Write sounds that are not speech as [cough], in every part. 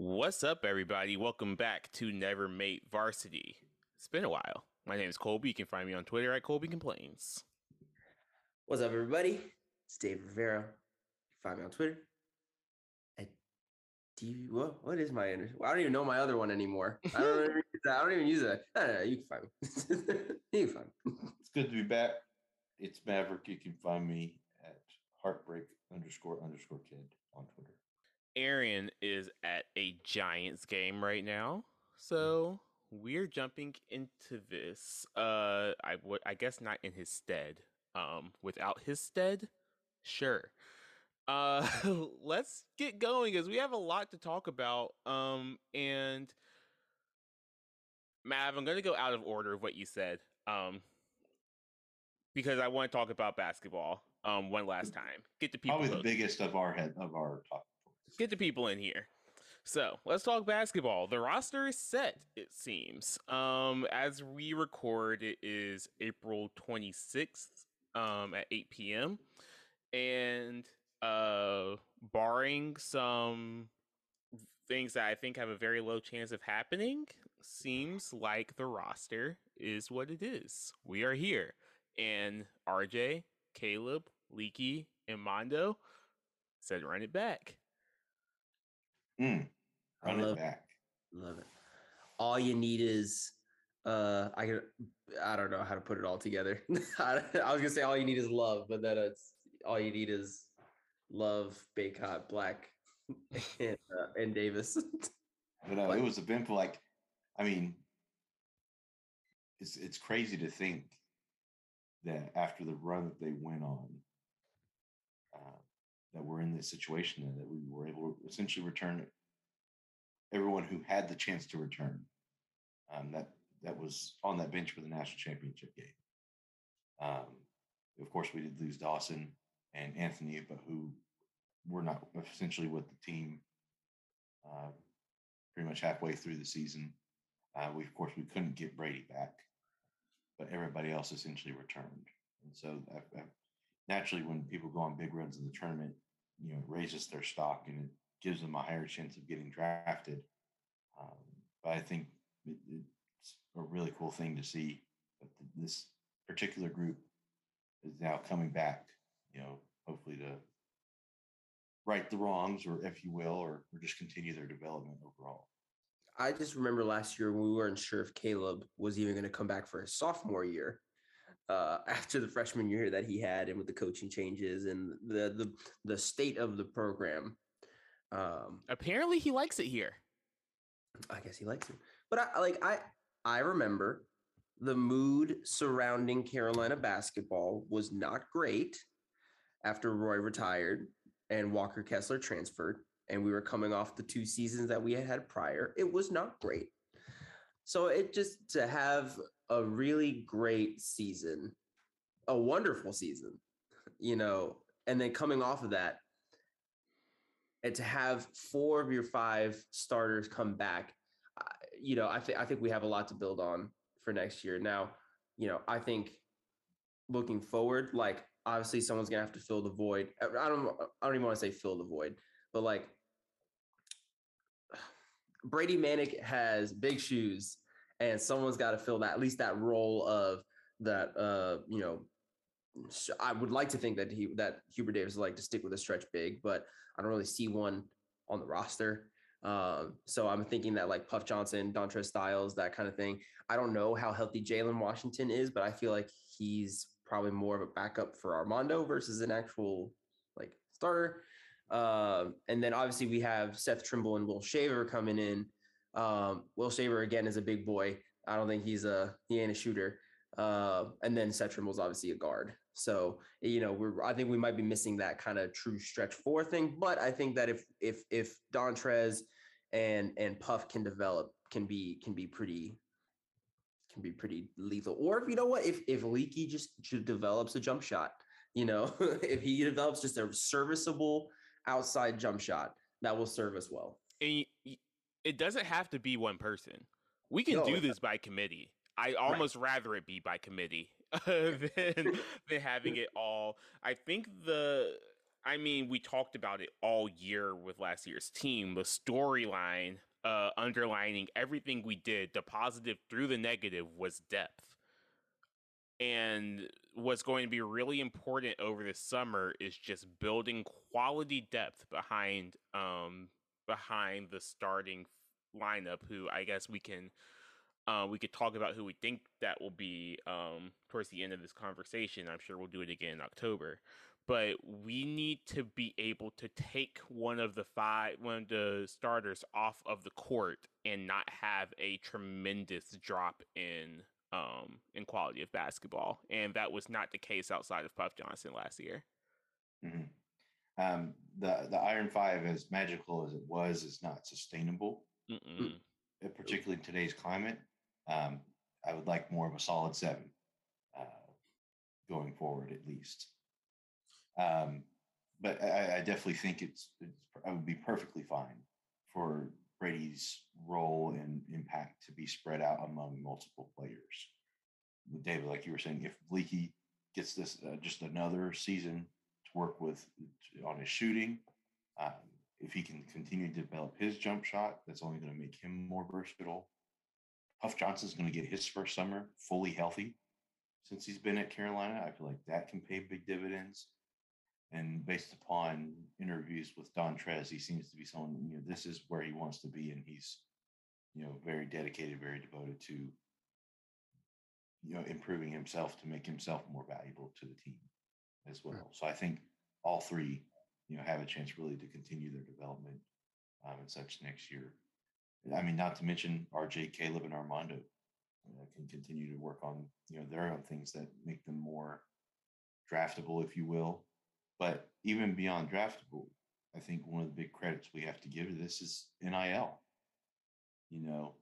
What's up, everybody? Welcome back to Never Mate Varsity. It's been a while. My name is Colby. You can find me on Twitter at Colby Complains. What's up, everybody? It's Dave Rivera. You can find me on Twitter. At D. What? What is my? inter- I don't even know my other one anymore. I don't. even, [laughs] use that. I don't even use that. No, no, no, you can find me. [laughs] you can find me. It's good to be back. It's Maverick. You can find me at heartbreak underscore underscore kid on Twitter. Arian is at a Giants game right now, so we're jumping into this. Uh, I would, I guess, not in his stead. Um, without his stead, sure. Uh, [laughs] let's get going because we have a lot to talk about. Um, and Mav, I'm gonna go out of order of what you said. Um, because I want to talk about basketball. Um, one last time. Get the people. Probably the biggest of our head of our top. Get the people in here. So let's talk basketball. The roster is set, it seems. Um, as we record, it is April 26th um, at 8 p.m. And uh, barring some things that I think have a very low chance of happening, seems like the roster is what it is. We are here. And RJ, Caleb, Leaky, and Mondo said run it back. Mm, I love, it back. love it. All you need is, uh, I can, I don't know how to put it all together. I, [laughs] I was gonna say all you need is love, but then it's all you need is love, Bacot, Black, [laughs] and, uh, and Davis. [laughs] But it was eventful. Like, I mean, it's it's crazy to think that after the run that they went on, that we're in this situation and that we were able to essentially return everyone who had the chance to return. Um, that that was on that bench for the national championship game. Um, of course, we did lose Dawson and Anthony, but who were not essentially with the team uh, pretty much halfway through the season. Uh, we, of course, we couldn't get Brady back, but everybody else essentially returned. And so, I, I, naturally, when people go on big runs in the tournament, you know, it raises their stock and it gives them a higher chance of getting drafted. Um, but I think it, it's a really cool thing to see that th- this particular group is now coming back. You know, hopefully to right the wrongs, or if you will, or, or just continue their development overall. I just remember last year when we weren't sure if Caleb was even going to come back for his sophomore year uh, [laughs] after the freshman year that he had, and with the coaching changes and the the the state of the program. Um, Apparently, he likes it here. I guess he likes it, but I like I I remember the mood surrounding Carolina basketball was not great after Roy retired and Walker Kessler transferred, and we were coming off the two seasons that we had had prior. It was not great. So it just to have a really great season, a wonderful season, you know, and then coming off of that, and to have four of your five starters come back, you know, I think I think we have a lot to build on for next year. Now, you know, I think looking forward, like obviously someone's gonna have to fill the void. I I don't I don't even want to say fill the void, but like [sighs] Brady Manek has big shoes, and someone's got to fill that at least that role of that. Uh, you know, I would like to think that he that Hubert Davis would like to stick with a stretch big, but I don't really see one on the roster. Um, so I'm thinking that like Puff Johnson, Dontrez Styles, that kind of thing. I don't know how healthy Jalen Washington is, but I feel like he's probably more of a backup for Armando versus an actual like starter. Um, and then obviously we have Seth Trimble and Will Shaver coming in. Um, Will Shaver again is a big boy. I don't think he's a he ain't a shooter. Uh, and then Seth Trimble's obviously a guard. So you know we're I think we might be missing that kind of true stretch four thing. But I think that if if if Dontrez and and Puff can develop, can be can be pretty can be pretty lethal. Or if you know what, if if Leaky just, just develops a jump shot, you know, [laughs] if he develops just a serviceable outside jump shot, that will serve us well. And it doesn't have to be one person. We can No, do this by committee. I almost rather it be by committee [laughs] than [laughs] than having it all. I think the I mean, we talked about it all year with last year's team. The storyline uh, underlining everything we did, the positive through the negative, was depth. And what's going to be really important over the summer is just building quality depth behind um, behind the starting lineup. Who I guess we can uh, we could talk about who we think that will be um, towards the end of this conversation. I'm sure we'll do it again in October but we need to be able to take one of the five one of the starters off of the court and not have a tremendous drop in um in quality of basketball and that was not the case outside of puff johnson last year mm-hmm. um the the iron five as magical as it was is not sustainable Mm-mm. particularly in today's climate um i would like more of a solid seven uh going forward at least um, but I, I, definitely think it's, it's I would be perfectly fine for Brady's role and impact to be spread out among multiple players. David, like you were saying, if Leaky gets this uh, just another season to work with on his shooting, um, if he can continue to develop his jump shot, that's only going to make him more versatile. Puff Johnson's going to get his first summer fully healthy since he's been at Carolina. I feel like that can pay big dividends. And based upon interviews with Dontrez, he seems to be someone, you know, this is where he wants to be. And he's, you know, very dedicated, very devoted to, you know, improving himself to make himself more valuable to the team as well. So I think all three, you know, have a chance really to continue their development um, and such next year. I mean, not to mention RJ, Caleb, and Armando uh, can continue to work on, you know, their own things that make them more draftable, if you will, but even beyond draftable, I think one of the big credits we have to give to this is NIL. You know,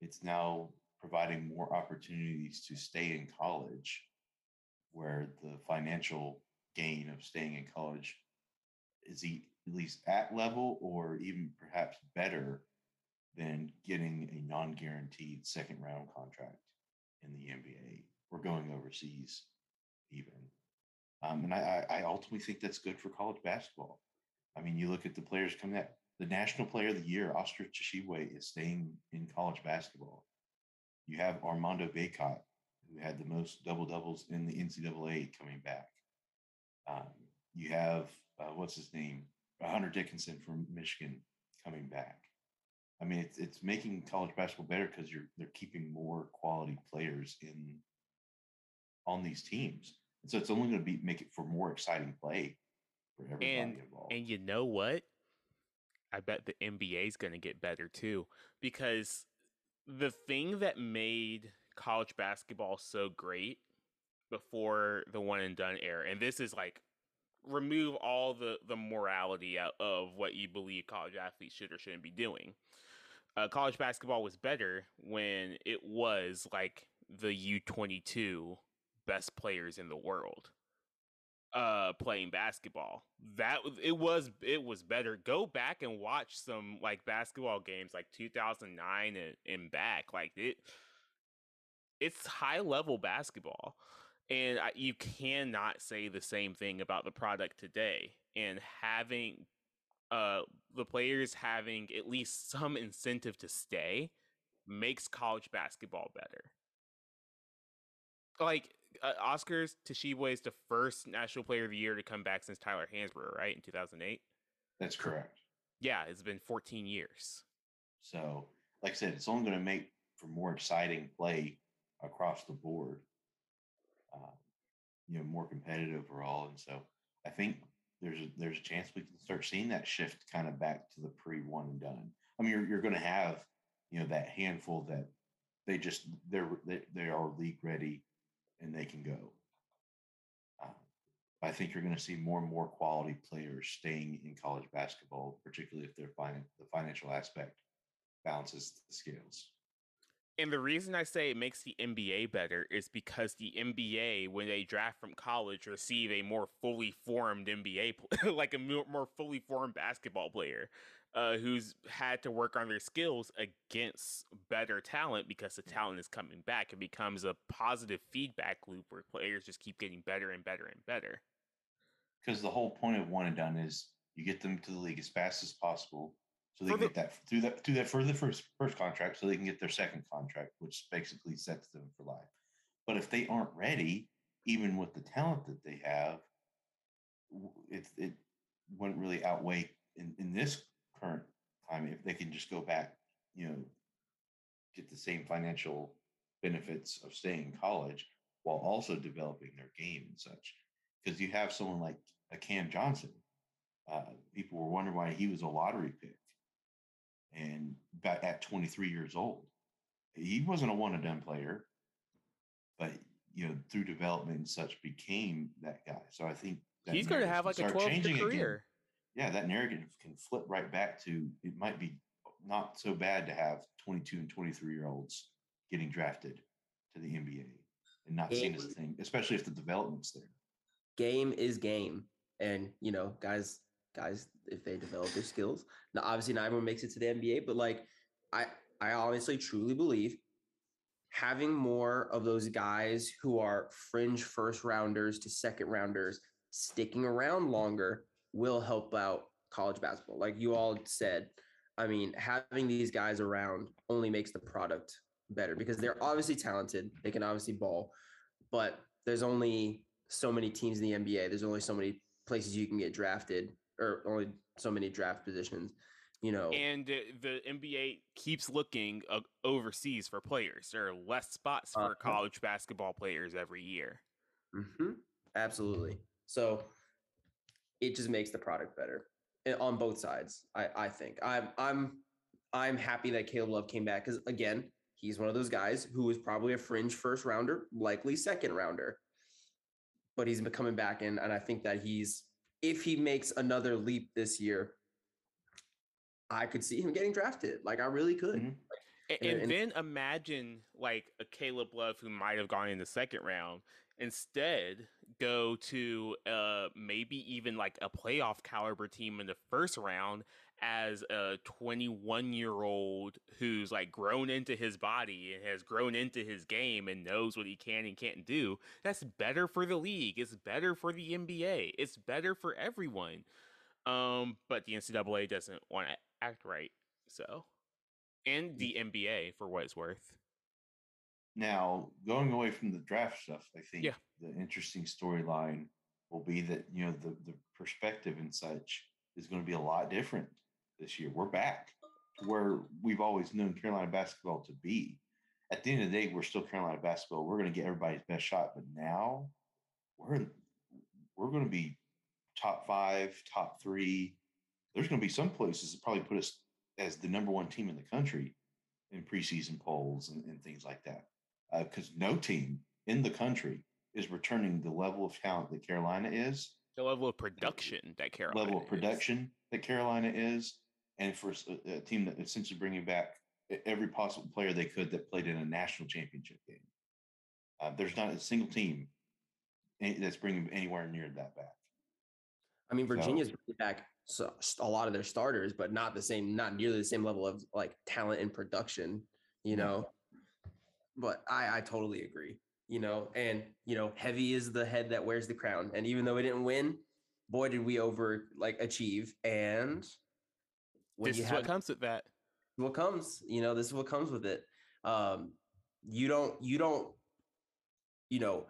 it's now providing more opportunities to stay in college where the financial gain of staying in college is he at least at level or even perhaps better than getting a non-guaranteed second round contract in the NBA or going overseas even um, and I, I ultimately think that's good for college basketball. I mean, you look at the players coming out, the national player of the year, Oscar Tshiebwe, is staying in college basketball. You have Armando Bacot, who had the most double doubles in the NCAA coming back. Um, you have, uh, what's his name? Hunter Dickinson from Michigan coming back. I mean, it's, it's making college basketball better because you're they're keeping more quality players in on these teams. And so it's only going to be make it for more exciting play for everybody and, involved. And you know what? I bet the NBA is going to get better too because the thing that made college basketball so great before the one and done era, and this is like remove all the the morality out of what you believe college athletes should or shouldn't be doing. Uh, college basketball was better when it was like the U twenty two best players in the world uh playing basketball. That it was it was better. Go back and watch some like basketball games like 2009 and, and back. Like it it's high level basketball and I, you cannot say the same thing about the product today and having uh the players having at least some incentive to stay makes college basketball better like uh, Oscars Tshiebwe is the first National Player of the Year to come back since Tyler Hansbrough, right in 2008. That's correct. Yeah, it's been 14 years. So, like I said, it's only going to make for more exciting play across the board. Uh, you know, more competitive overall, and so I think there's a, there's a chance we can start seeing that shift kind of back to the pre one and done. I mean, you're you're going to have you know that handful that they just they're they, they are league ready and they can go. Uh, I think you're going to see more and more quality players staying in college basketball, particularly if their fin- the financial aspect balances the scales. And the reason I say it makes the NBA better is because the NBA, when they draft from college, receive a more fully formed NBA, [laughs] like a more fully formed basketball player uh, who's had to work on their skills against better talent because the talent is coming back. It becomes a positive feedback loop where players just keep getting better and better and better. because the whole point of one and done is you get them to the league as fast as possible, so they can the- get that through that through that for the first first contract, so they can get their second contract, which basically sets them for life. But if they aren't ready, even with the talent that they have, it it wouldn't really outweigh in, in this current time if they can just go back, you know, get the same financial benefits of staying in college while also developing their game and such. Because you have someone like a Cam Johnson, uh, people were wondering why he was a lottery pick, and back at 23 years old, he wasn't a one and done player, but you know through development and such became that guy. So I think that He's going to have like a start 12 year changing again career. yeah, that narrative can flip right back to it might be not so bad to have 22 and 23 year olds getting drafted to the NBA and not seen as a thing, especially if the development's there. game is game and you know guys guys if they develop their skills. Now obviously not everyone makes it to the nba but like i i honestly truly believe having more of those guys who are fringe first rounders to second rounders sticking around longer will help out college basketball. Like you all said i mean having these guys around only makes the product better because they're obviously talented. They can obviously ball but there's only so many teams in the NBA. There's only so many places you can get drafted, or only so many draft positions. You know, And uh, the NBA keeps looking uh, overseas for players. There are less spots for Uh-huh. college basketball players every year. hmm absolutely. So it just makes the product better eh, on both sides. I I think I'm I'm I'm happy that Caleb Love came back because again, he's one of those guys who was probably a fringe first rounder, likely second rounder, but he's been coming back in, and I think that he's if he makes another leap this year, I could see him getting drafted. Like I really could. Mhm. A- And- And, and- then imagine like a Caleb Love who might have gone in the second round instead go to uh maybe even like a playoff caliber team in the first round as a 21 year old who's like grown into his body and has grown into his game and knows what he can and can't do that's better for the league it's better for the nba it's better for everyone um but the ncaa doesn't want to act right so and the NBA for what it's worth. Now, going away from the draft stuff, I think Yeah. the interesting storyline will be that you know the the perspective and such is going to be a lot different this year. We're back to where we've always known Carolina basketball to be. At the end of the day, we're still Carolina basketball. We're going to get everybody's best shot, but now we're we're going to be top five, top three. There's going to be some places that probably put us as the number one team in the country in preseason polls and, and things like that because no team in the country is returning the level of talent that Carolina is, The level of production that Carolina level of is. production that Carolina is, and for a team that essentially bringing back every possible player they could that played in a national championship game. Uh, there's not a single team that's bringing anywhere near that back. I mean, So- Virginia's bringing back so, a lot of their starters, but not the same, not nearly the same level of like talent and production, you know. But I, I totally agree, you know, and you know, heavy is the head that wears the crown. And even though we didn't win, boy, did we over like achieve. And when This you is have what comes with that. what comes you know this is what comes with it um you don't you don't you know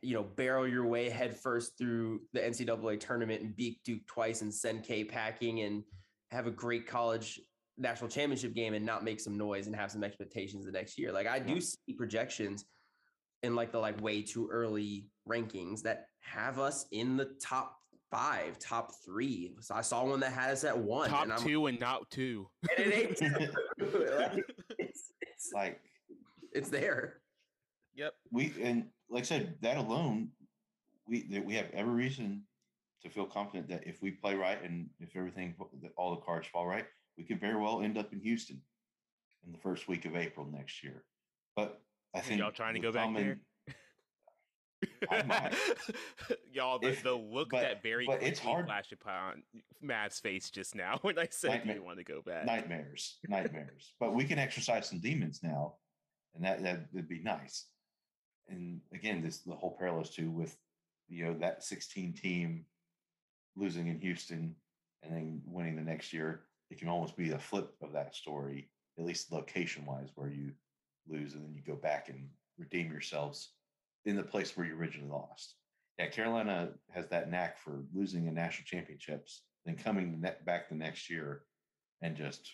you know barrel your way head first through the ncaa tournament and beat duke twice and send k packing and have a great college national championship game and not make some noise and have some expectations the next year like i do see projections in like the like way too early rankings that have us in the top five top three so i saw one that had us at one Top and I'm, two and not two. and it ain't [laughs] [laughs] like, it's, it's, Like it's there. yep. we and like I said, that alone, we that we have every reason to feel confident that if we play right and if everything all the cards fall right, we could very well end up in Houston in the first week of April next year. But I think y'all trying to go back common- there? [laughs] Y'all, the, If- the look but- that Barry but it's hard- flashed upon Matt's face just now [laughs] when I said Nightmare- you want to go back. nightmares, nightmares. but we can exercise some demons now, and that that would be nice. And again, this the whole parallels to with you know that 16 team losing in Houston and then winning the next year, it can almost be a flip of that story, at least location wise, where you lose and then you go back and redeem yourselves in the place where you originally lost. Yeah, Carolina has that knack for losing in national championships, then coming back the next year and just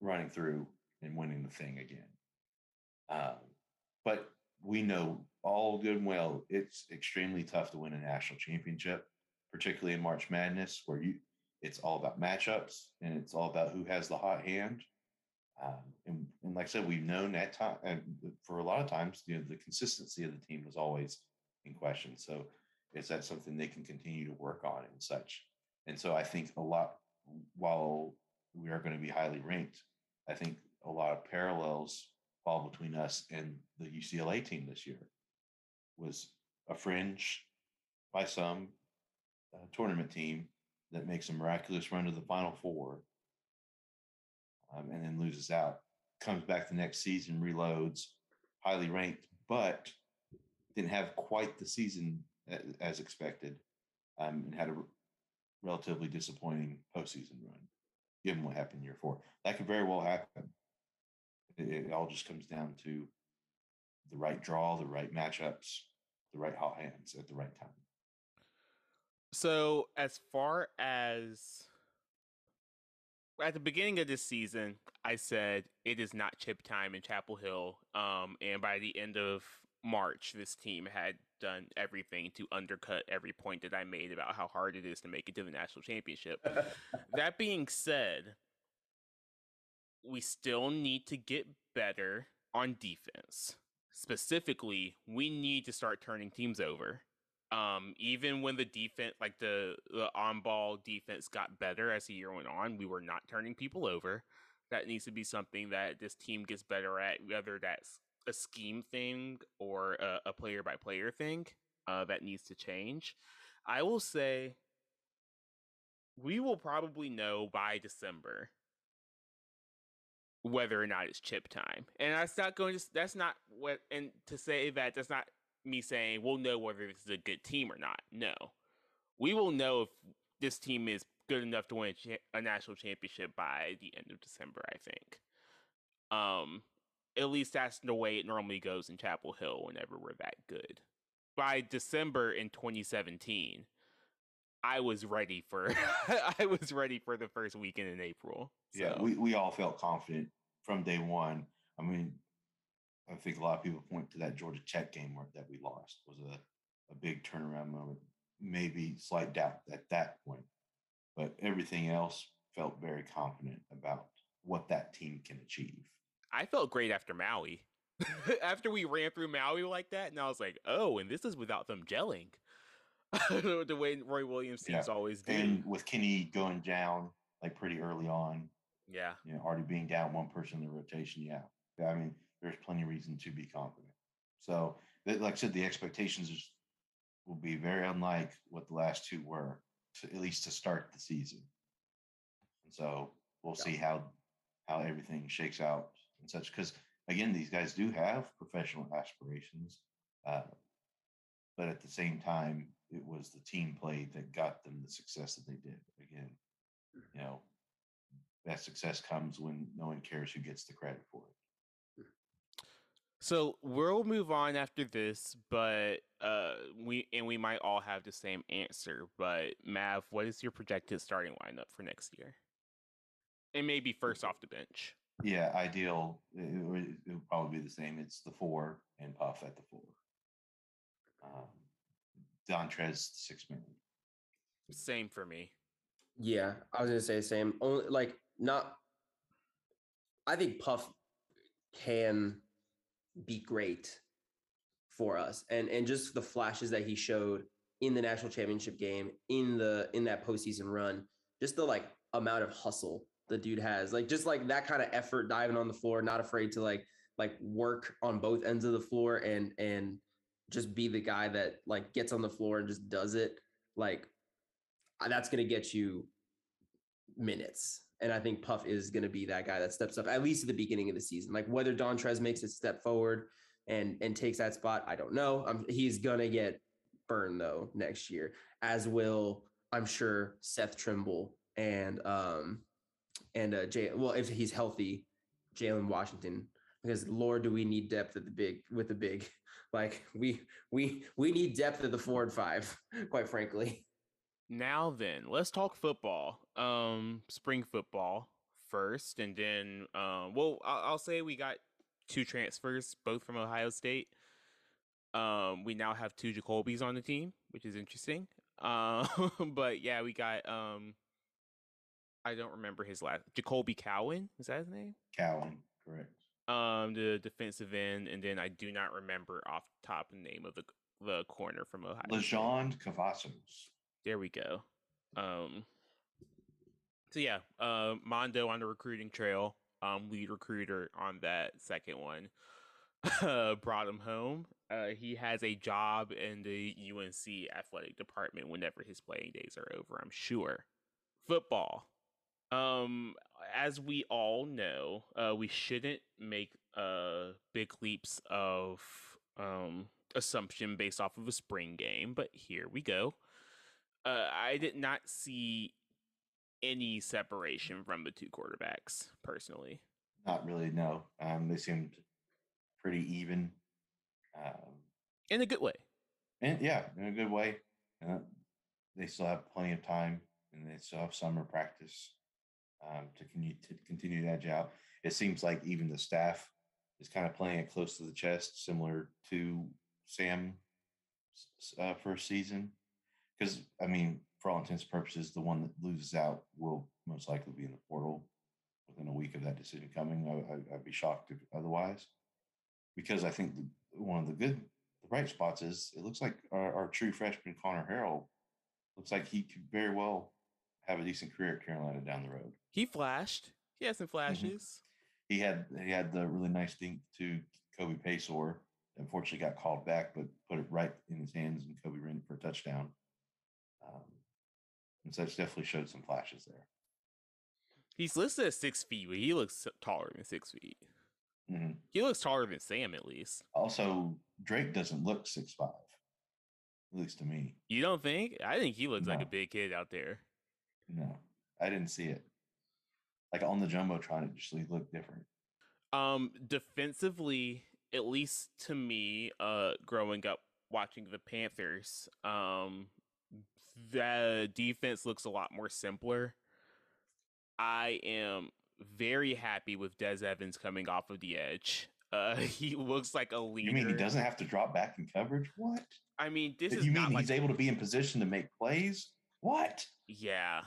running through and winning the thing again. Um, but we know all good and well it's extremely tough to win a national championship, particularly in March Madness, where you it's all about matchups and it's all about who has the hot hand. Um, and, and, like I said, we've known that time, and for a lot of times, you know, the consistency of the team was always in question. So, is that something they can continue to work on and such? And so, I think a lot, while we are going to be highly ranked, I think a lot of parallels fall between us and the UCLA team this year. Was a fringe by some uh, tournament team that makes a miraculous run to the Final Four um, and then loses out. Comes back the next season, reloads, highly ranked, but didn't have quite the season as expected, um, and had a relatively disappointing postseason run, given what happened year four. That could very well happen. It, it all just comes down to the right draw, the right matchups, the right hot hands at the right time. So, as far as at the beginning of this season, I said it is not chip time in Chapel Hill. Um, and by the end of March, this team had done everything to undercut every point that I made about how hard it is to make it to the national championship. that being said, we still need to get better on defense. Specifically, we need to start turning teams over. Um, even when the defense, like the, the on ball defense, got better as the year went on, we were not turning people over. That needs to be something that this team gets better at, whether that's a scheme thing or a player by player thing. Uh, that needs to change. I will say we will probably know by December whether or not it's chip time. And that's not going to that's not what and to say that that's not me saying we'll know whether this is a good team or not. No. We will know if this team is good enough to win a, national championship by the end of December, I think. Um at least that's the way it normally goes in Chapel Hill whenever we're that good. By December in 2017, I was ready for [laughs] I was ready for the first weekend in April. So. Yeah, we, we all felt confident from day one. I mean, I think a lot of people point to that Georgia Tech game where, that we lost was a, a big turnaround moment. Maybe slight doubt at that point, but everything else felt very confident about what that team can achieve. I felt great after Maui. [laughs] after we ran through Maui like that, and I was like, oh, and this is without them gelling. [laughs] the way Roy Williams seems yeah. always do. And with Kenny going down like pretty early on. Yeah. You know, already being down one person in the rotation. Yeah. I mean, there's plenty of reason to be confident. So, like I said, the expectations is, will be very unlike what the last two were, to, at least to start the season. And so we'll yeah. see how how everything shakes out and such. Because again, these guys do have professional aspirations, uh, but at the same time, it was the team play that got them the success that they did. Again, you know, that success comes when no one cares who gets the credit for it. So we'll move on after this, but uh, we and we might all have the same answer. But Mav, what is your projected starting lineup for next year? And maybe first off the bench. Yeah, ideal. It, it, it would probably be the same. It's the four and Puff at the four. Um, Dontrez six man. Same for me. Yeah, I was gonna say same. Only like not. I think Puff can be great for us, and and just the flashes that he showed in the national championship game, in the in that postseason run, just the like amount of hustle the dude has, like just like that kind of effort diving on the floor, not afraid to like like work on both ends of the floor and and just be the guy that like gets on the floor and just does it, like that's going to get you minutes. And I think Puff is going to be that guy that steps up at least at the beginning of the season. Like whether Dontrez makes a step forward and and takes that spot, I don't know. Um, he's gonna get burned though next year, as will I'm sure Seth Trimble and um and uh Jay well if he's healthy, Jalen Washington. Because Lord, do we need depth at the big with the big. [laughs] Like we we we need depth at the four and five, [laughs] quite frankly. Now then, let's talk football. Um, spring football first, and then um, well, I'll, I'll say we got two transfers, both from Ohio State. Um, we now have two Jacobys on the team, which is interesting. Um, [laughs] but yeah, we got um, I don't remember his last Jacoby Cowan. Is that his name? Cowan, correct. Um, the defensive end, and then I do not remember off the top the name of the the corner from Ohio. Lejond Cavazos. There we go. Um, so yeah, uh, Mondo on the recruiting trail, um, lead recruiter on that second one, uh, [laughs] brought him home. Uh, he has a job in the UNC athletic department whenever his playing days are over. I'm sure. Football. Um, as we all know, uh, we shouldn't make uh big leaps of um assumption based off of a spring game, but here we go. Uh, I did not see any separation from the two quarterbacks personally. Not really, no. Um, they seemed pretty even. Um, In a good way. and yeah, in a good way. Uh, they still have plenty of time, and they still have summer practice um, to continue to continue edge out. It seems like even the staff is kind of playing it close to the chest, similar to Sam uh, first season. Because I mean, for all intents and purposes, the one that loses out will most likely be in the portal within a week of that decision coming. I, I'd be shocked if otherwise, because I think the, one of the good, the bright spots is it looks like our, our true freshman Conner Harrell looks like he could very well have a decent career at Carolina down the road. He flashed. He had some mm-hmm. flashes. He had he had the really nice thing to Kobe Paysour. Unfortunately, got called back, but put it right in his hands, and Kobe ran for a touchdown. Um, and so it's definitely showed some flashes there. He's listed as six feet, but he looks taller than six feet. Mhm. He looks taller than Sam at least. Also, Drake doesn't look six five, at least to me. You don't think? I think he looks like a big kid out there. No, I didn't see it. Like on the jumbotron, it just looked different. Um, defensively, at least to me, uh, growing up watching the Panthers, um, the defense looks a lot more simpler. I am very happy with Des Evans coming off of the edge. Uh, [laughs] he looks like a leader. You mean he doesn't have to drop back in coverage? What? I mean, this is you mean like he's able to be in position to make plays? What? Yeah.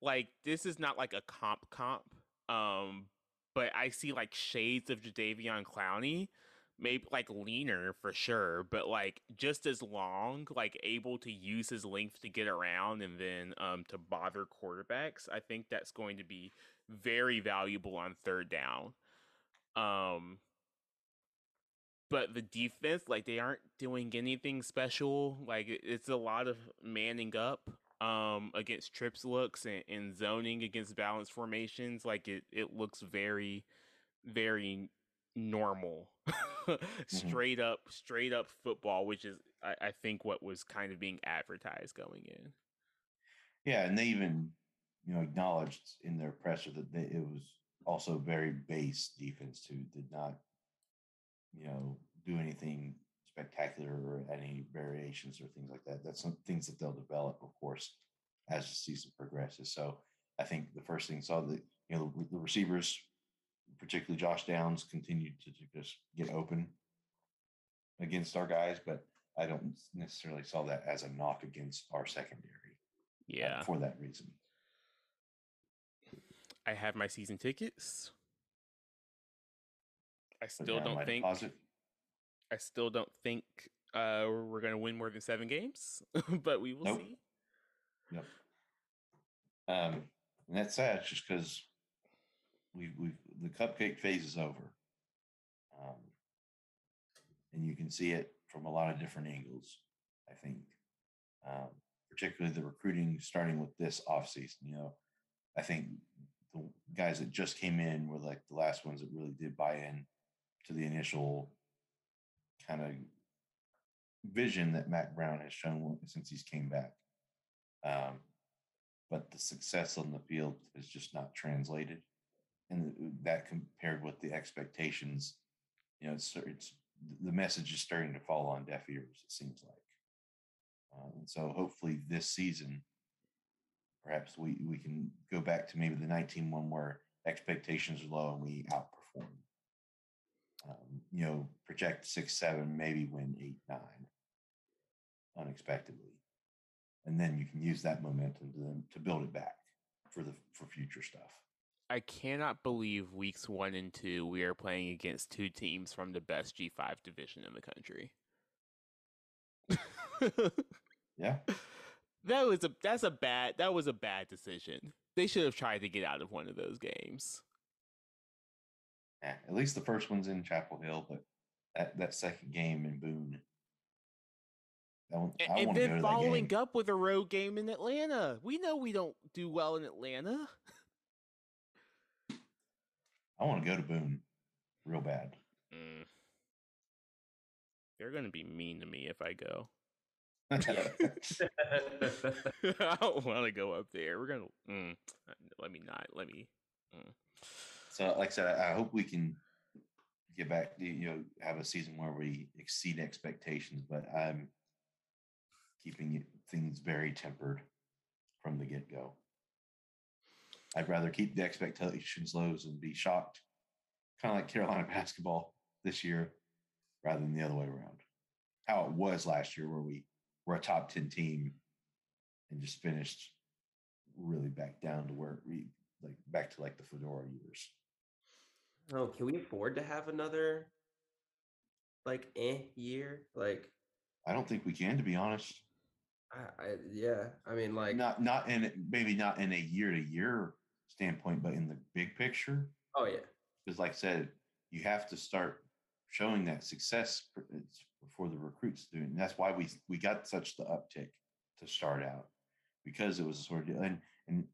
Like this is not like a comp comp. Um, but I see like shades of Jadeveon Clowney, maybe like leaner for sure, but like just as long, like able to use his length to get around and then um to bother quarterbacks. I think that's going to be very valuable on third down. Um but the defense, like they aren't doing anything special. Like it's a lot of manning up um against trips looks and, and zoning against balance formations. Like it it looks very, very normal. [laughs] Mm-hmm. straight up, straight up football, which is I, I think what was kind of being advertised going in. Yeah, and they even, you know, acknowledged in their presser that they, it was also very base defense too. Did not, you know, do anything spectacular or any variations or things like that. That's some things that they'll develop, of course, as the season progresses. So I think the first thing saw that you know the, the receivers, particularly Josh Downs, continued to, just get open against our guys, but I don't necessarily saw that as a knock against our secondary uh, Yeah. for that reason. I have my season tickets. I still don't think deposit. I still don't think uh, we're going to win more than seven games, [laughs] but we will Nope. see. Yep. Um, and that's sad, just because we we the cupcake phase is over, um, and you can see it from a lot of different angles. I think, um, particularly the recruiting starting with this offseason. You know, I think the guys that just came in were like the last ones that really did buy in to the initial kind of vision that Mack Brown has shown since he's came back. Um, but the success on the field is just not translated. And that compared with the expectations, you know, it's, it's the message is starting to fall on deaf ears, it seems like. Uh, and so hopefully this season, perhaps we, we can go back to maybe the 19 one where expectations are low and we outperform. Um, you know, project six, seven, maybe win eight, nine unexpectedly. And then you can use that momentum to, to build it back for the for future stuff. I cannot believe weeks one and two we are playing against two teams from the best G five division in the country. yeah. [laughs] That was a that's a bad that was a bad decision. They should have tried to get out of one of those games. Yeah, at least the first one's in Chapel Hill, but that, that second game in Boone. and, and then following up with a road game in Atlanta. We know we don't do well in Atlanta. I want to go to Boone real bad. Mm. They're going to be mean to me if I go. [laughs] [laughs] I don't want to go up there. We're gonna mm, let me not let me. Mm. So, like I said, I hope we can get back. to, You know, have a season where we exceed expectations. But I'm keeping things very tempered from the get go. I'd rather keep the expectations low and be shocked, kind of like Carolina [laughs] basketball this year, rather than the other way around. How it was last year, where we were a top 10 team and just finished really back down to where we like back to like the Fedora years. Oh, can we afford to have another like eh year? Like I don't think we can, to be honest. I, I yeah, I mean like not not in maybe not in a year to year standpoint, but in the big picture. Oh yeah, because like I said, you have to start showing that success for the recruits doing. And that's why we we got such the uptick to start out because it was a sort of and and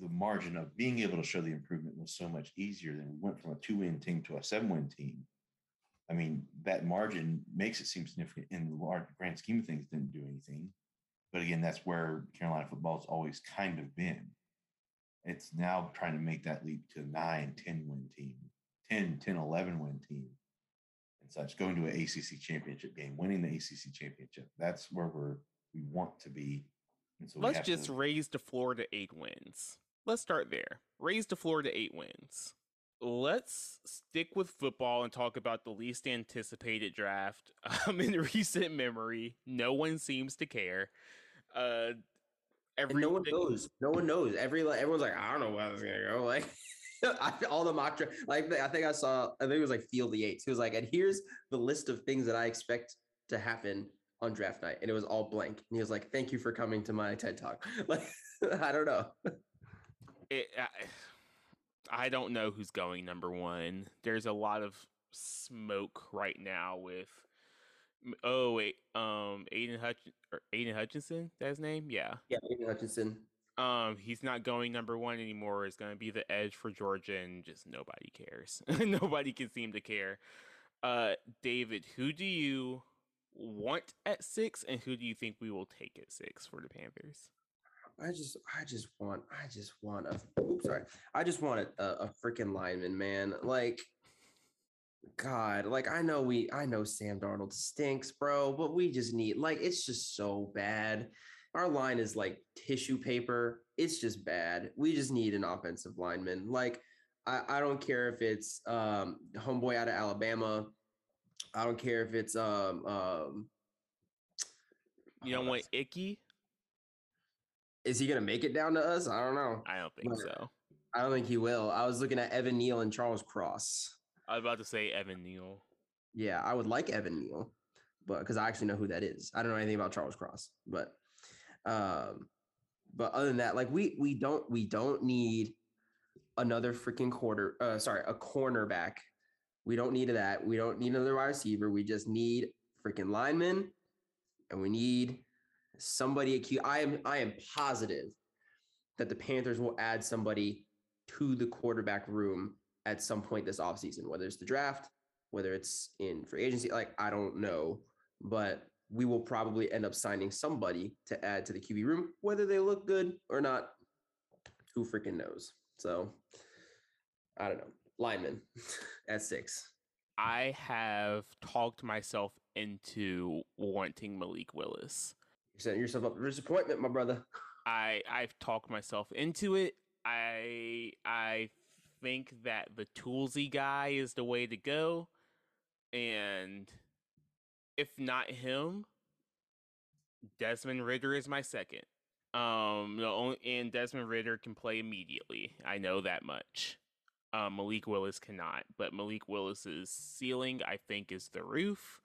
the margin of being able to show the improvement was so much easier than we went from a two win team to a seven win team. I mean, that margin makes it seem significant in the large grand scheme of things, didn't do anything. But again, that's where Carolina football has always kind of been. It's now trying to make that leap to 9, 10 win team, 10, 10, 11 win team and such, going to an ACC championship game, winning the ACC championship. That's where we're, we want to be so Let's just to... raise the floor to eight wins. Let's start there. Raise the floor to eight wins. Let's stick with football and talk about the least anticipated draft [laughs] um, in recent memory. No one seems to care. Uh, every no one knows. No one knows. Every everyone's like, I don't know where it's gonna go. [laughs] Like all the mock draft. Like I think I saw. I think it was like Field the Eights. He was like, and here's the list of things that I expect to happen on draft night and it was all blank. And he was like, "Thank you for coming to my TED talk." [laughs] Like, I don't know. It, I, I don't know who's going number one. There's a lot of smoke right now with oh wait, um, Aidan Hutch or Aidan Hutchinson. That's his name. Yeah. Yeah, Aidan Hutchinson. Um, he's not going number one anymore. It's going to be the edge for Georgia, and just nobody cares. [laughs] nobody can seem to care. Uh, David, who do you want at six, and who do you think we will take at six for the Panthers? I just, I just want, I just want a. Oops, sorry. I just want a, a freaking lineman, man. Like, God, like I know we, I know Sam Darnold stinks, bro, but we just need, like, it's just so bad. Our line is like tissue paper. It's just bad. We just need an offensive lineman. Like, I, I don't care if it's um homeboy out of Alabama I don't care if it's um um. You don't want Ickey? Is he gonna make it down to us? I don't know. I don't think but so. I don't think he will. I was looking at Evan Neal and Charles Cross. I was about to say Evan Neal. Yeah, I would like Evan Neal, but because I actually know who that is. I don't know anything about Charles Cross, but um, but other than that, like we we don't we don't need another freaking quarter. Uh, sorry, a cornerback we don't need that. We don't need another wide receiver. We just need freaking linemen, and we need somebody acute. I am I am positive that the Panthers will add somebody to the quarterback room at some point this offseason, whether it's the draft, whether it's in free agency. Like I don't know, but we will probably end up signing somebody to add to the QB room, whether they look good or not. who freaking knows? So I don't know. Lineman [laughs] at six. I have talked myself into wanting Malik Willis. You're setting yourself up for disappointment, my brother. I I've talked myself into it. I I think that the toolsy guy is the way to go, and if not him, Desmond Ridder is my second. Um, the only, and Desmond Ridder can play immediately. I know that much. Um, Malik Willis cannot, but Malik Willis's ceiling, I think, is the roof.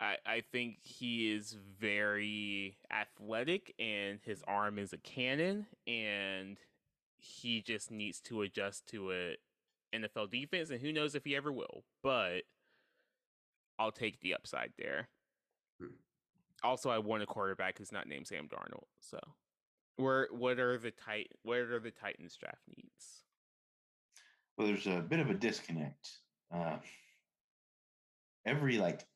I, I think he is very athletic and his arm is a cannon and he just needs to adjust to a NFL defense and who knows if he ever will. But I'll take the upside there. Hmm. Also, I want a quarterback who's not named Sam Darnold. So, where what are the tight what are the Titans draft needs? Well, there's a bit of a disconnect. Uh, every like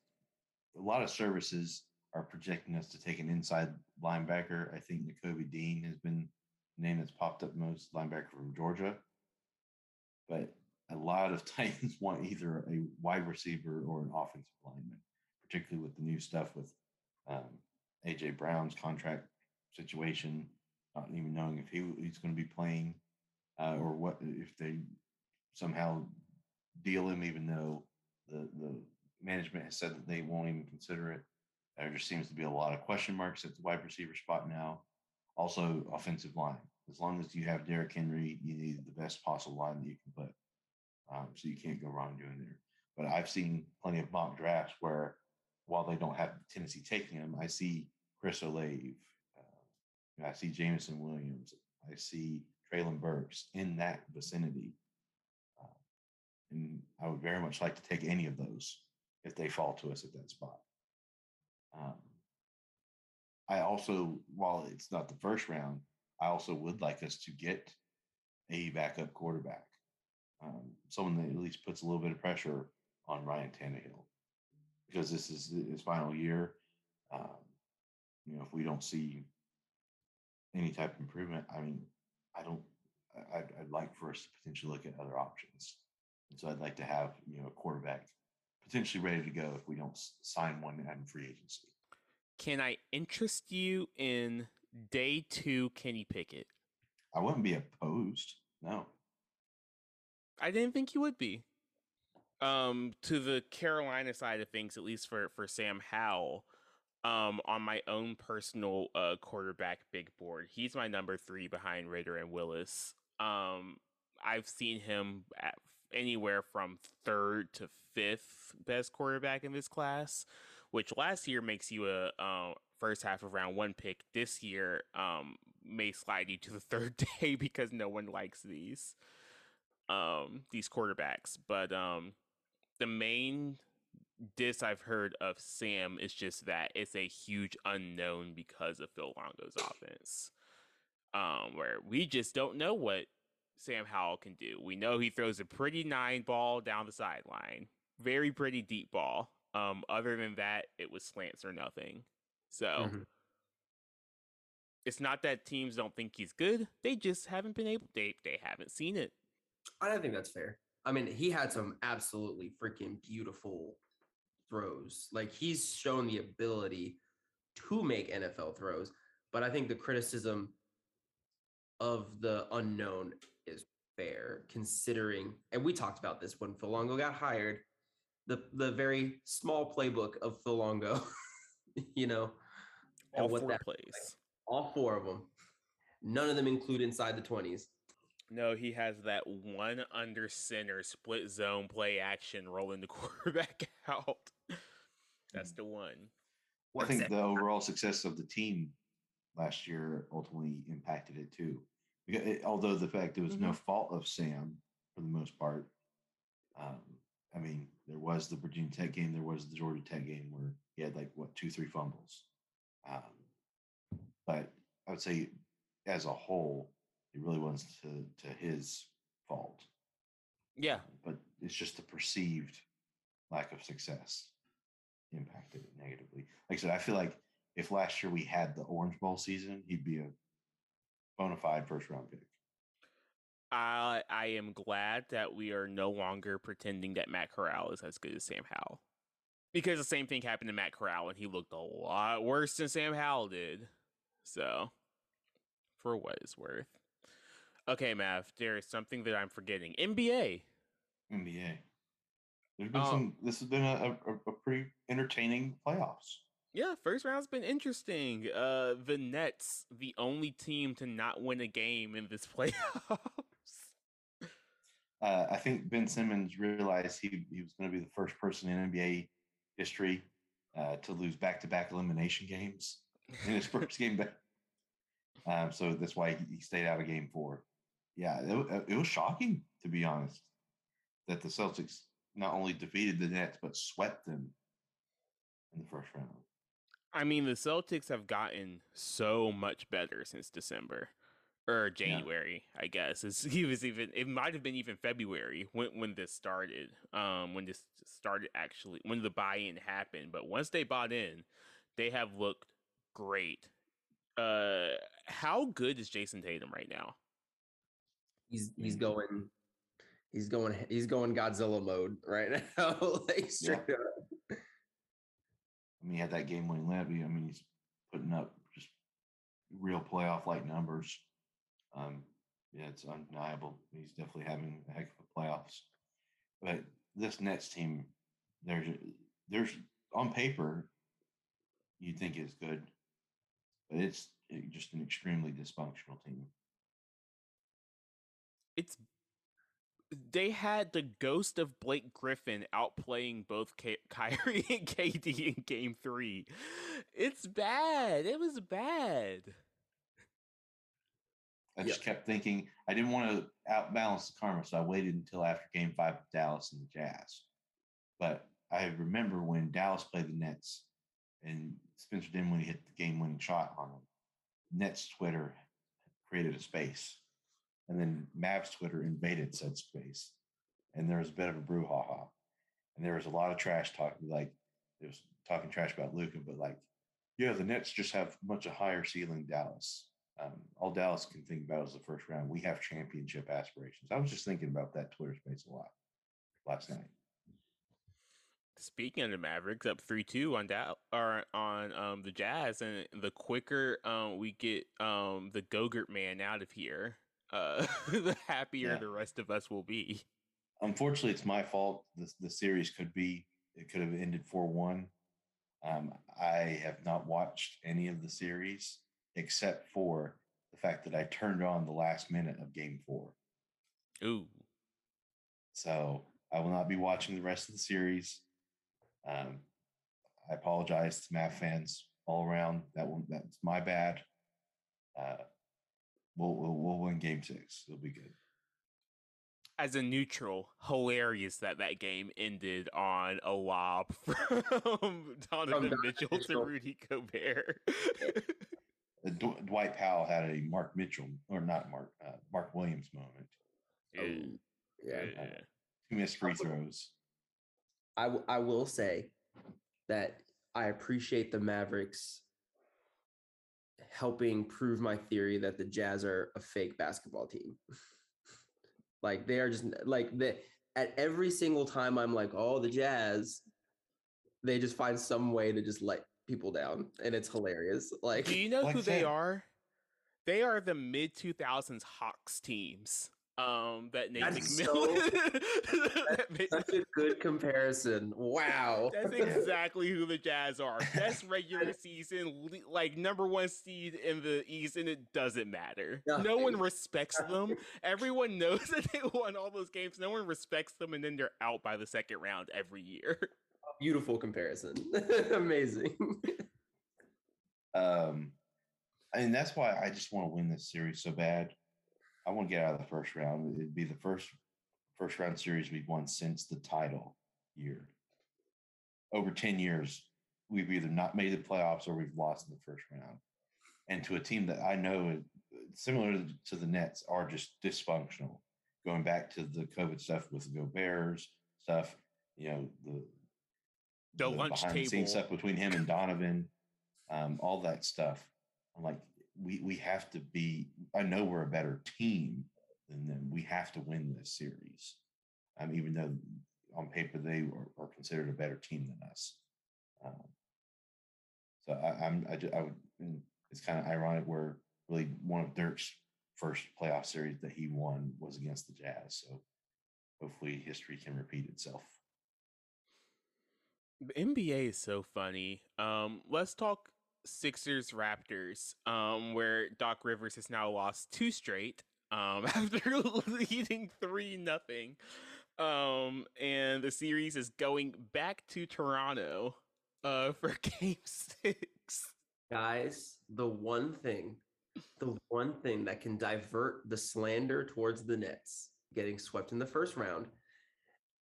a lot of services are projecting us to take an inside linebacker. I think Nakobe Dean has been name that's popped up most, linebacker from Georgia. But a lot of [laughs] Titans want either a wide receiver or an offensive lineman, particularly with the new stuff with um, AJ Brown's contract situation, not even knowing if he, he's going to be playing uh, or what if they somehow deal him, even though the the management has said that they won't even consider it. There just seems to be a lot of question marks at the wide receiver spot now. Also, offensive line. As long as you have Derrick Henry, you need the best possible line that you can put. Um, so you can't go wrong doing there. But I've seen plenty of mock drafts where, while they don't have Tennessee taking him, I see Chris Olave, uh, I see Jameson Williams, I see Treylon Burks in that vicinity. Uh, and I would very much like to take any of those if they fall to us at that spot. Um, I also, while it's not the first round, I also would like us to get a backup quarterback, um, someone that at least puts a little bit of pressure on Ryan Tannehill, because this is his final year. Um, you know, if we don't see any type of improvement, I mean, I don't. I'd, I'd like for us to potentially look at other options, and so I'd like to have you know a quarterback potentially ready to go if we don't sign one in free agency. Can I interest you in day two Kenny Pickett? I wouldn't be opposed. No. I didn't think you would be. Um, to the Carolina side of things, at least for for Sam Howell, um, on my own personal uh quarterback big board, he's my number three behind Ridder and Willis. Um, I've seen him at anywhere from third to fifth best quarterback in this class, which last year makes you a uh, first half of round one pick. This year um, may slide you to the [laughs] third day because no one likes these um, these quarterbacks. But um, the main diss I've heard of Sam is just that it's a huge unknown because of Phil Longo's offense. Um, where we just don't know what Sam Howell can do. We know he throws a pretty nine ball down the sideline, very pretty deep ball. Um, other than that, it was slants or nothing. So mm-hmm. it's not that teams don't think he's good; they just haven't been able. They they haven't seen it. I don't think that's fair. I mean, he had some absolutely freaking beautiful throws. Like he's shown the ability to make NFL throws, but I think the criticism of the unknown is fair considering, and we talked about this when Phil Longo got hired, the the very small playbook of Phil Longo, [laughs] you know, all four plays, like. all four of them. None of them include inside the twenties. No, he has that one under center split zone play action rolling the [laughs] quarterback out. That's mm. the one. I think the overall success of the team last year ultimately impacted it too. It, although the fact it was mm-hmm. no fault of Sam for the most part. Um, I mean, there was the Virginia Tech game, there was the Georgia Tech game where he had like what two, three fumbles. Um, but I would say, as a whole, it really wasn't to to his fault. Yeah, but it's just the perceived lack of success impacted it negatively. Like I said, I feel like if last year we had the Orange Bowl season, he'd be a bona fide first round pick. I I am glad that we are no longer pretending that Matt Corral is as good as Sam Howell. Because the same thing happened to Matt Corral and he looked a lot worse than Sam Howell did. So for what it's worth. Okay, Mav, there is something that I'm forgetting. NBA. NBA. There's been Um, some. This has been a, a, a pretty entertaining playoffs. Yeah, first round's been interesting. Uh the Nets, the only team to not win a game in this [laughs] playoffs. Uh, I think Ben Simmons realized he, he was going to be the first person in NBA history uh, to lose back-to-back elimination games [laughs] in his first game back. Um, so that's why he, he stayed out of Game Four. Yeah, it, it was shocking to be honest that the Celtics not only defeated the Nets but swept them in the first round. I mean, the Celtics have gotten so much better since December or January, I guess. It's, [laughs] he was even it might have been even February when when this started. Um when this started actually when the buy-in happened, but once they bought in, they have looked great. Uh how good is Jayson Tatum right now? He's he's Mhm. going he's going he's going Godzilla mode right [laughs] now. like straight up. I mean, he had that game winning layup. I mean, he's putting up just real playoff like numbers. Um, yeah, it's undeniable. He's definitely having a heck of a playoffs. But this Nets team, there's there's on paper, you think is good, but it's eh, just an extremely dysfunctional team. It's they had the ghost of Blake Griffin outplaying both Kyrie [laughs] and KD in game 3. It's bad. It was bad. I Yeah. just kept thinking I didn't want to outbalance the karma, so I waited until after Game Five of Dallas and the Jazz. But I remember when Dallas played the Nets, and Spencer Dinwiddie hit the game-winning shot on them. Nets Twitter created a space, and then Mavs Twitter invaded said space, and there was a bit of a brouhaha, and there was a lot of trash talking, like there was talking trash about Luka, but like, yeah, the Nets just have much a higher ceiling Dallas. Um, all Dallas can think about is the first round. We have championship aspirations. I was just thinking about that Twitter space a lot last night. Speaking of the Mavericks, up three two on Dow- or on um the Jazz, and the quicker um we get um the Gogurt man out of here, uh [laughs] the happier Yeah. the rest of us will be. Unfortunately, it's my fault. The, the series could be, it could have ended 4 1. Um, I have not watched any of the series except for the fact that I turned on the last minute of game four. Ooh, So I will not be watching the rest of the series. Um, I apologize to Mav fans all around. That one, that's my bad. Uh, we'll, we'll we'll win game six. It'll be good. as a neutral, hilarious that that game ended on a lob [laughs] from Donovan Donovan Mitchell to Rudy Gobert. Uh, Dw- Dwight Powell had a Mark Mitchell or not Mark uh, Mark Williams moment. Yeah, Um, yeah. yeah. Two missed free throws. I w- I will say that I appreciate the Mavericks helping prove my theory that the Jazz are a fake basketball team. [laughs] like they are just like the at every single time I'm like, oh, the Jazz, they just find some way to just let people down, and it's hilarious. Like, Do you know Like who I they said- are? They are the mid two thousands Hawks teams. Um, that Nate [laughs] That's McMillan. that made- such a good comparison. Wow. That's [laughs] exactly who the Jazz are. Best regular season, like number one seed in the East, and it doesn't matter. Yeah. No one respects them. Everyone [laughs] knows that they won all those games. No one respects them, and then they're out by the second round every year. Beautiful comparison. [laughs] Amazing. Um, and that's why I just want to win this series so bad. I want to get out of the first round. It'd be the first first round series we've won since the title year. Over 10 years, we've either not made the playoffs or we've lost in the first round. And to a team that I know, similar to- the Nets, are just dysfunctional. Going back to the COVID stuff with the Gobert's stuff, you know, the, The lunch behind-the-scenes table. stuff between him and Donovan, um, all that stuff. I'm like, we we have to be. I know we're a better team than them. we have to win this series. Um, even though on paper they are, are considered a better team than us. Um, so I, I'm I, I would it's kind of ironic where really one of Dirk's first playoff series that he won was against the Jazz. So hopefully history can repeat itself. The NBA is so funny. Um, let's talk Sixers Raptors, um, where Doc Rivers has now lost two straight um, [laughs] after leading three nothing. Um, and the series is going back to Toronto uh, for [laughs] Game Six. Guys, the one thing, the one thing that can divert the slander towards the Nets getting swept in the first round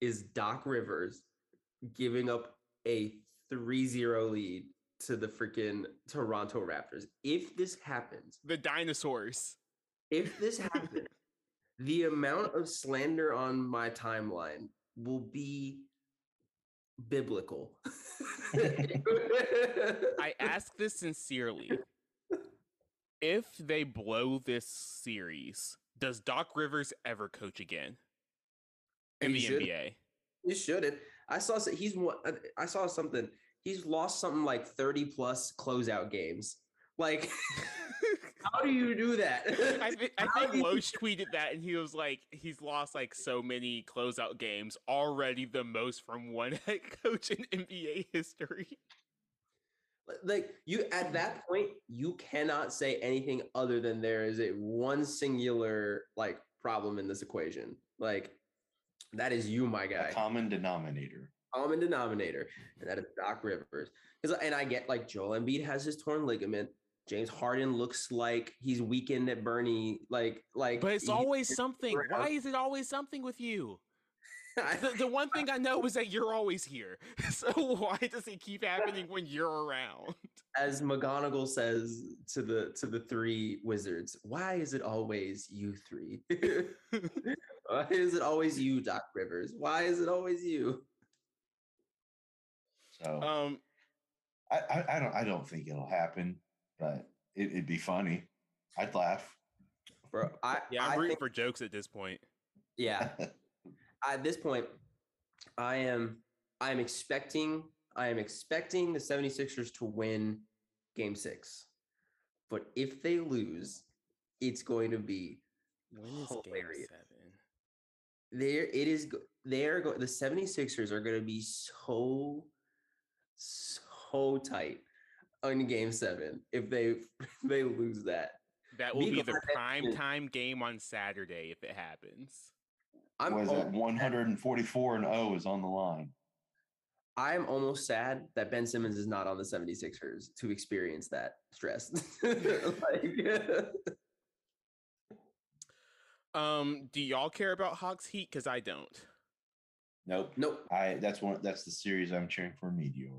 is Doc Rivers giving up a 3-0 lead to the freaking Toronto Raptors. If this happens, The dinosaurs. if this [laughs] happens, the amount of slander on my timeline will be biblical. [laughs] I ask this sincerely. If they blow this series, does Doc Rivers ever coach again in He the should. NBA? He shouldn't. I saw he's uh, I saw something. He's lost something like thirty plus closeout games. Like, [laughs] how do you do that? I, thi- I [laughs] think you- Loesch tweeted that, and he was like, he's lost like so many closeout games, already the most from one [laughs] head coach in NBA history. like you at that point, you cannot say anything other than there is a one singular like problem in this equation. Like, that is you, my A guy. common denominator. common denominator, and that is Doc Rivers. Because and I get like Joel Embiid has his torn ligament. James Harden looks like he's weakened at Bernie. Like like, But it's always something. around. Why is it always something with you? [laughs] The, the one thing I know is that you're always here. [laughs] So why does it keep happening when you're around? as McGonagall says to the to the three wizards, why is it always you three? [laughs] why is it always you, Doc Rivers? Why is it always you? So Um, I, I, I don't I don't think it'll happen, but it, it'd be funny. I'd laugh. Bro, I yeah, I'm I rooting think- for jokes at this point. yeah. [laughs] at this point, I am I am expecting I am expecting the 76ers to win game six. But if they lose, it's going to be When is Hilarious. Game seven? there it is they're go- the 76ers are going to be so so tight on game 7 if they [laughs] if they lose that. That will be Meanwhile, the prime time game on Saturday if it happens. I'm Was that 144 and 0 is on the line. I'm almost sad that Ben Simmons is not on the 76ers to experience that stress. [laughs] [laughs] like, Um, do y'all care about Hawks Heat? Because I don't. Nope. nope. I that's one that's the series I'm cheering for Meteor.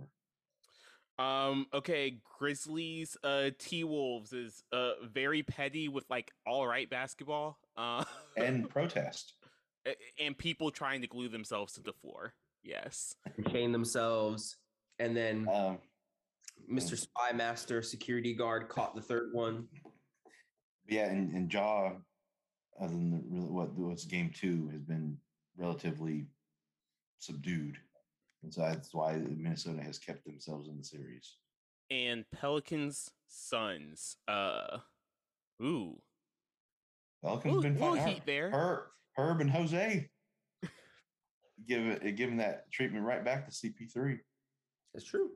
Um, okay, Grizzlies, uh, T Wolves is uh very petty with like all right basketball. Uh, And [laughs] protest. and people trying to glue themselves to the floor. Yes. Chain themselves and then Um Mr. Spy Master security guard caught the third one. yeah, and, and Ja, other than the, really what was game two, has been relatively subdued. And so that's why Minnesota has kept themselves in the series. And Pelicans, Suns. Uh, ooh, Pelicans Little- been little fine. heat there. Herb, Herb and Jose [laughs] give it give him that treatment right back to CP3. That's true.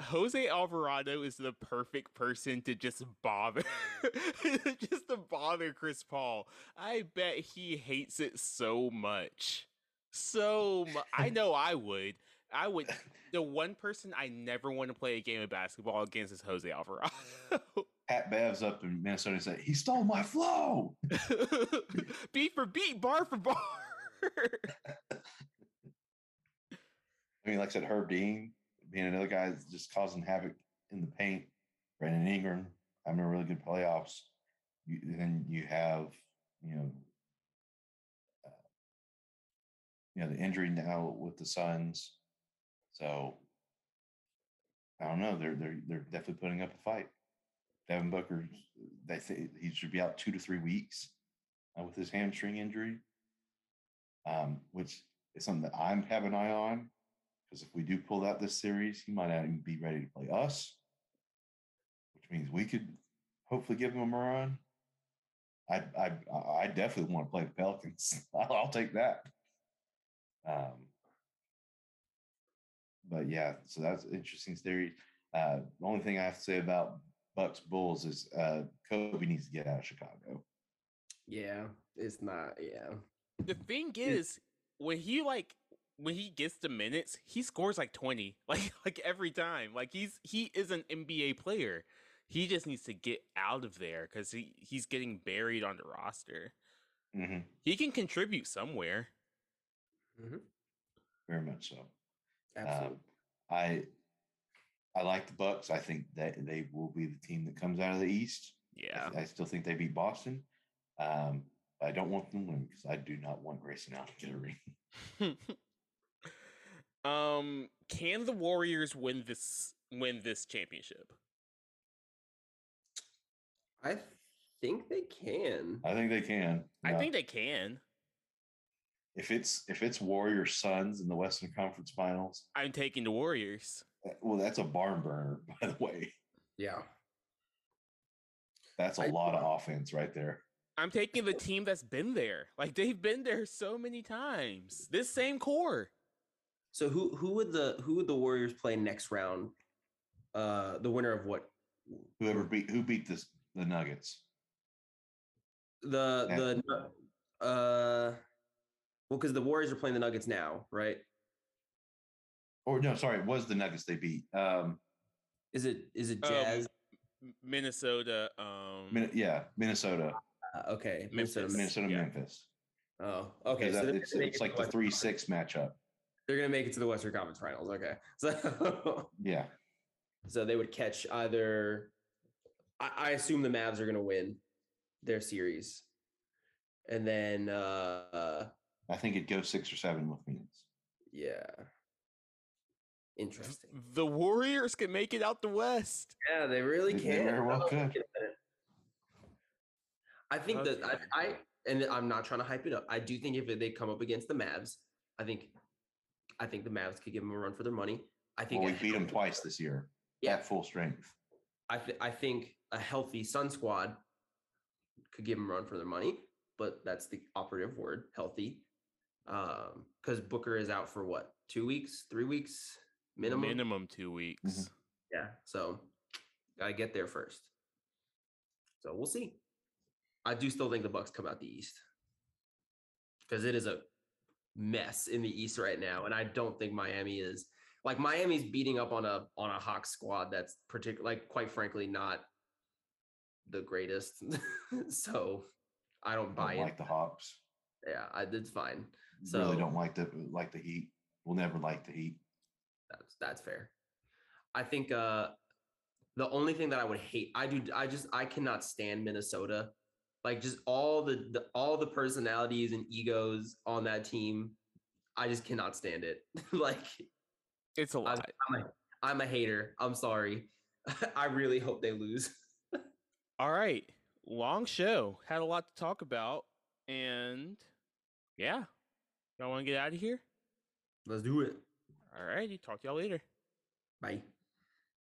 Jose Alvarado is the perfect person to just bother, [laughs] just to bother Chris Paul. I bet he hates it so much. So mu- I [laughs] know I would. I would. The one person I never want to play a game of basketball against is Jose Alvarado. [laughs] Pat Bev's up in Minnesota and said, he stole my flow. beat for beat, bar for bar. I mean, like I said, Herb Dean being another guy that's just causing havoc in the paint. Brandon Ingram having a really good playoffs. You, then you have, you know, uh, you know the injury now with the Suns. So I don't know. They're they're they're definitely putting up a fight. Devin Booker, they think he should be out two to three weeks. uh, with his hamstring injury, um, which is something that I'm have an eye on. Because if we do pull out this series, he might not even be ready to play us, which means we could hopefully give him a run. I I I definitely want to play the Pelicans. [laughs] I'll, I'll take that. Um, but yeah, so that's an interesting theory. Uh, the only thing I have to say about Bucks Bulls is uh, Kobe needs to get out of Chicago. Yeah, it's not. Yeah, The thing is, when he like when he gets the minutes, he scores like twenty, [laughs] like like every time. Like he's he is an NBA player. He just needs to get out of there because he he's getting buried on the roster. hmm He can contribute somewhere. Very much so. absolutely. Um, I I like the Bucks. I think that they will be the team that comes out of the East. I Yeah. th- I, still think they beat Boston. Um, but I don't want them to win because I do not want Grayson Allen to get a ring. [laughs] um, can the Warriors win this win this championship? I think they can. I think they can. I think they can. if it's if it's Warriors Suns in the Western Conference Finals, I'm taking the Warriors. uh, well, that's a barn burner, [laughs] by the way. Yeah, That's a I- lot of offense right there. I'm taking the team that's been there. Like they've been there so many times. This same core. So who who would the who would the Warriors play next round? Uh, the winner of what? Whoever beat who beat this the Nuggets. The Yeah. the uh, well, because the Warriors are playing the Nuggets now, right? Or no, sorry, it was the Nuggets they beat. Um, Is it is it Um, Jazz? M- Minnesota. Um, Min- yeah, Minnesota, Uh, okay, Memphis. Minnesota. Minnesota, yeah. Memphis. Oh, okay. So that- it's, it's like the three six matchup. They're gonna make it to the Western Conference Finals. Okay, [laughs] so Yeah, so they would catch either. I, I assume the Mavs are gonna win their series, and then uh I think it goes six or seven with Phoenix. yeah, interesting. The Warriors can make it out the West. Yeah, they really They- they can. very well I'm could. looking at it. I think that I, I and I'm not trying to hype it up. I do think if they come up against the Mavs, I think I think the Mavs could give them a run for their money. I think Well, we beat them twice this year Yeah. at full strength. I th- I think a healthy Sun squad could give them a run for their money, but that's the operative word, healthy. Um, because Booker is out for what, two weeks, three weeks minimum. Minimum two weeks. Yeah, so gotta get there first. So we'll see. I do still think the Bucks come out the East because it is a mess in the East right now, and I don't think Miami is like Miami's beating up on a on a Hawks squad that's particular, like quite frankly, not the greatest. [laughs] so I don't buy Don't it. like the Hawks. yeah, I, it's fine. So really don't like the like the Heat. We'll never like the Heat. That's that's fair. I think uh the only thing that I would hate, I do I just I cannot stand Minnesota. Like just all the, the all the personalities and egos on that team. I just cannot stand it. [laughs] like It's a I'm, lot. I'm a I'm a hater. I'm sorry. [laughs] I really hope they lose. [laughs] All right. Long show. Had a lot to talk about. And yeah. Y'all want to get out of here? Let's do it. All righty. Talk to y'all later. Bye.